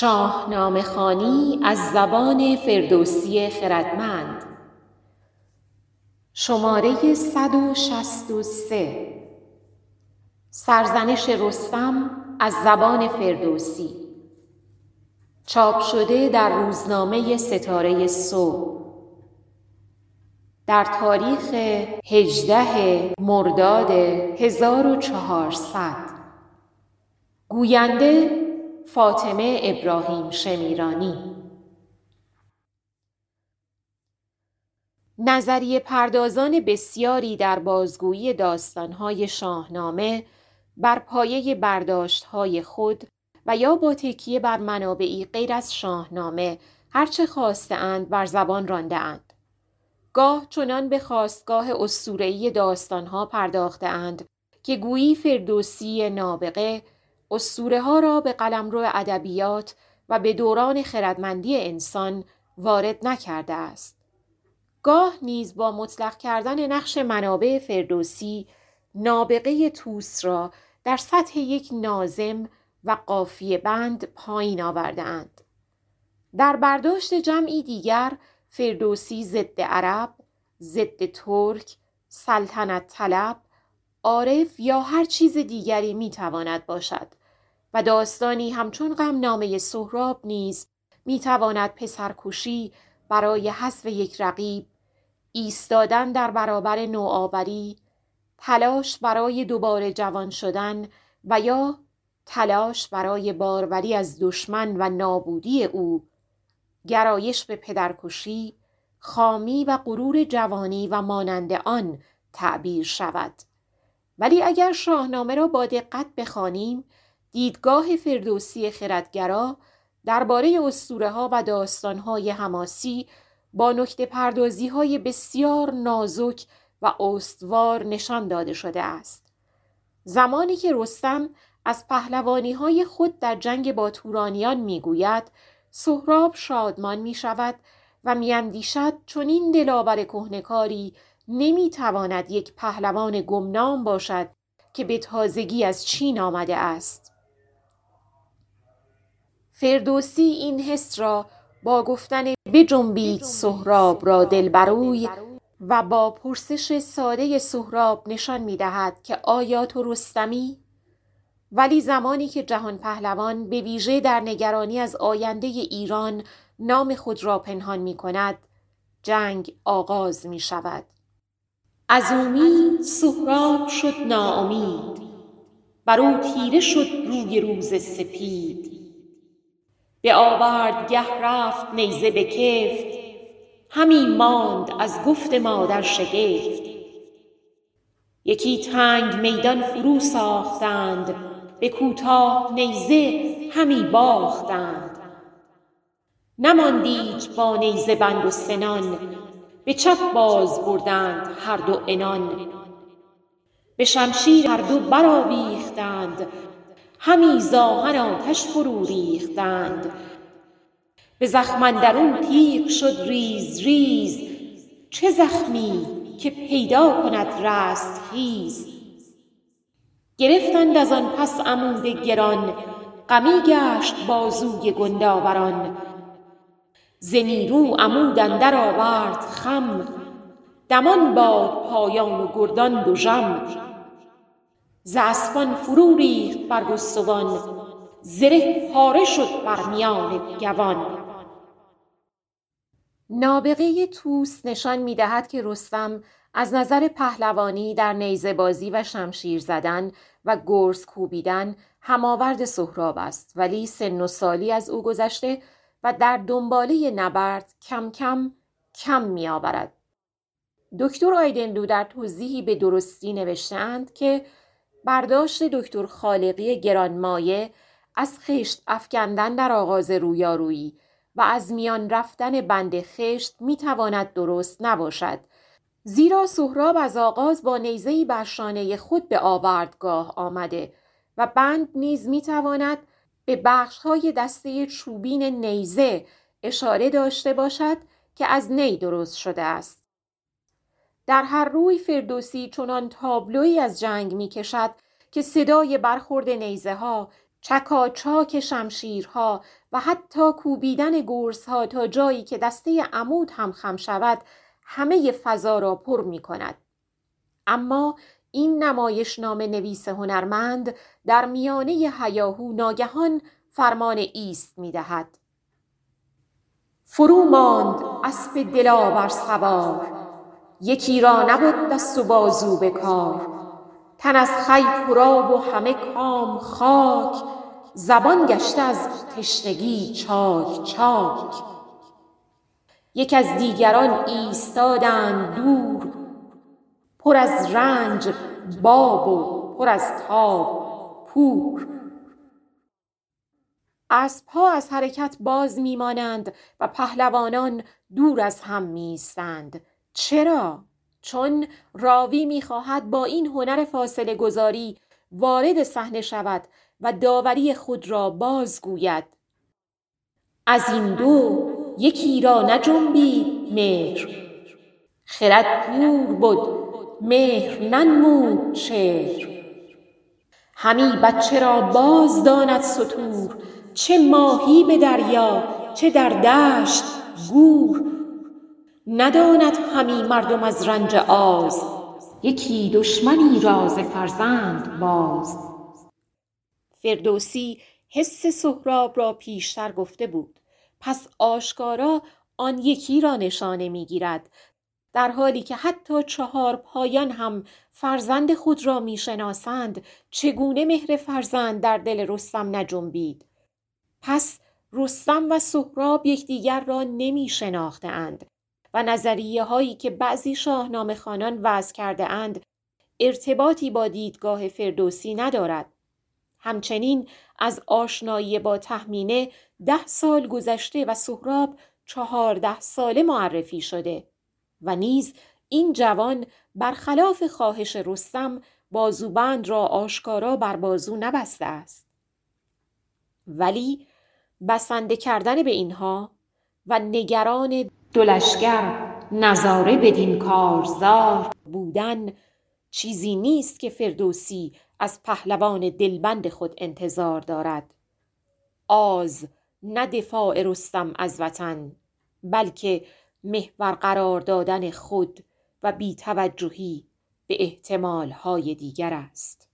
شاهنامه خانی از زبان فردوسی خردمند. شماره 163 سرزنش رستم از زبان فردوسی. چاپ شده در روزنامه ستاره صبح. در تاریخ 18 مرداد 1400 گوینده فاطمه ابراهیم شمیرانی نظریه پردازان بسیاری در بازگویی داستانهای شاهنامه بر پایه برداشتهای خود و یا با تکیه بر منابعی غیر از شاهنامه هرچه خواستهاند بر زبان رانده اند. گاه چنان به خواستگاه اسطوره‌ای داستانها پرداختهاند که گویی فردوسی نابغه اسطوره ها را به قلمرو ادبیات و به دوران خردمندی انسان وارد نکرده است. گاه نیز با مطلق کردن نقش منابع فردوسی نابغه توس را در سطح یک نازم و قافیه بند پایین آورده اند. در برداشت جمعی دیگر فردوسی ضد عرب، ضد ترک، سلطنت طلب، عارف یا هر چیز دیگری می تواند باشد و داستانی همچون غمنامه سهراب نیز می تواند پسرکشی برای حذف یک رقیب ایستادن در برابر نوآوری تلاش برای دوباره جوان شدن و یا تلاش برای باروری از دشمن و نابودی او گرایش به پدرکشی خامی و غرور جوانی و مانند آن تعبیر شود. ولی اگر شاهنامه را با دقت بخوانیم دیدگاه فردوسی خردگرا درباره اسطوره ها و داستان های حماسی با نکته پردازی های بسیار نازک و استوار نشان داده شده است. زمانی که رستم از پهلوانی های خود در جنگ با تورانیان می‌گوید سهراب شادمان می شود و میاندیشد چون این دلاور کهنکاری نمی‌تواند یک پهلوان گمنام باشد که به تازگی از چین آمده است. فردوسی این حس را با گفتن بجنبید سهراب را دلبروی و با پرسش ساده سهراب نشان می دهد که آیا تو رستمی؟ ولی زمانی که جهان پهلوان به ویژه در نگرانی از آینده ایران نام خود را پنهان می کند جنگ آغاز می شود از امید سهراب شد ناامید. بر او تیره شد روی روز سپید. به آورد گه رفت نیزه به کفت همی ماند از گفت مادر شگفت. یکی تنگ میدان فرو ساختند به کوتاه نیزه همی باختند. نماندیچ با نیزه بند و سنان به چپ باز بردند هر دو عنان. به شمشیر هر دو برآویختند همی زاهن آتش فرو ریختند. به زخم اندرون تیغ شد ریز ریز چه زخمی که پیدا کند رستخیز گرفتند از آن پس عمود گران غمی گشت بازوی گنداوران. ز نیرو عمود اندر آورد خم. دمان باد پایان و گردان دژم. ز اسپان فرو ریخت برگستوان. زره پاره شد بر میان گوان. نابغه توس نشان می دهد که رستم از نظر پهلوانی در نیزه بازی و شمشیر زدن و گرز کوبیدن هماورد سهراب است ولی سن و سالی از او گذشته و در دنباله نبرد کم کم کم می آورد. دکتر آیدنلو در توضیحی به درستی نوشتند که برداشت دکتر خالقی گرانمایه از خشت افکندن در آغاز رویارویی و از میان رفتن بند خشت می‌تواند درست نباشد زیرا سهراب از آغاز با نیزهی بر شانه خود به آوردگاه آمده و بند نیز می‌تواند به بخشهای دسته چوبین نیزه اشاره داشته باشد که از نی درست شده است در هر روی فردوسی چنان تابلوی از جنگ می کشد که صدای برخورد نیزه ها چکاچاک شمشیرها و حتی کوبیدن گرزها تا جایی که دسته عمود هم خم شود همه فضا را پر می کند. اما این نام نویس هنرمند در میانه هیاهو ناگهان فرمان ایست می دهد. فرو ماند اسب دلاور سوار یکی را نبود دست و بازو به کار تن از خی پراب و همه کام خاک زبان گشته از تشنگی چاک چاک یک از دیگران ایستادند دور پر از رنج باب و پر از تاب پور. اسبها از حرکت باز میمانند و پهلوانان دور از هم میستند چرا؟ چون راوی می‌خواهد با این هنر فاصله گذاری وارد صحنه شود و داوری خود را بازگوید از این دو یکی را نجنبید مهر. خرد پور بود مهر ننمود چهر همی بچه را باز داند ستور چه ماهی به دریا چه در دشت گور. نداند همی مردم از رنج آز یکی دشمنی راز فرزند باز. فردوسی حس سهراب را پیشتر گفته بود پس آشکارا آن یکی را نشانه می‌گیرد در حالی که حتی چهار پایان هم فرزند خود را می‌شناسند چگونه مهر فرزند در دل رستم نجنبید پس رستم و سهراب یکدیگر را نمی اند و نظریه هایی که بعضی شاهنامه خانان وضع کرده اند ارتباطی با دیدگاه فردوسی ندارد. همچنین از آشنایی با تحمینه ده سال گذشته و سهراب چهارده ساله معرفی شده و نیز این جوان برخلاف خواهش رستم بازوبند را آشکارا بر بازو نبسته است. ولی بسنده کردن به اینها و نگران دلشگر نظاره بدین کارزار بودن چیزی نیست که فردوسی از پهلوان دلبند خود انتظار دارد آز نه دفاع رستم از وطن بلکه محور قرار دادن خود و بیتوجهی به احتمال های دیگر است.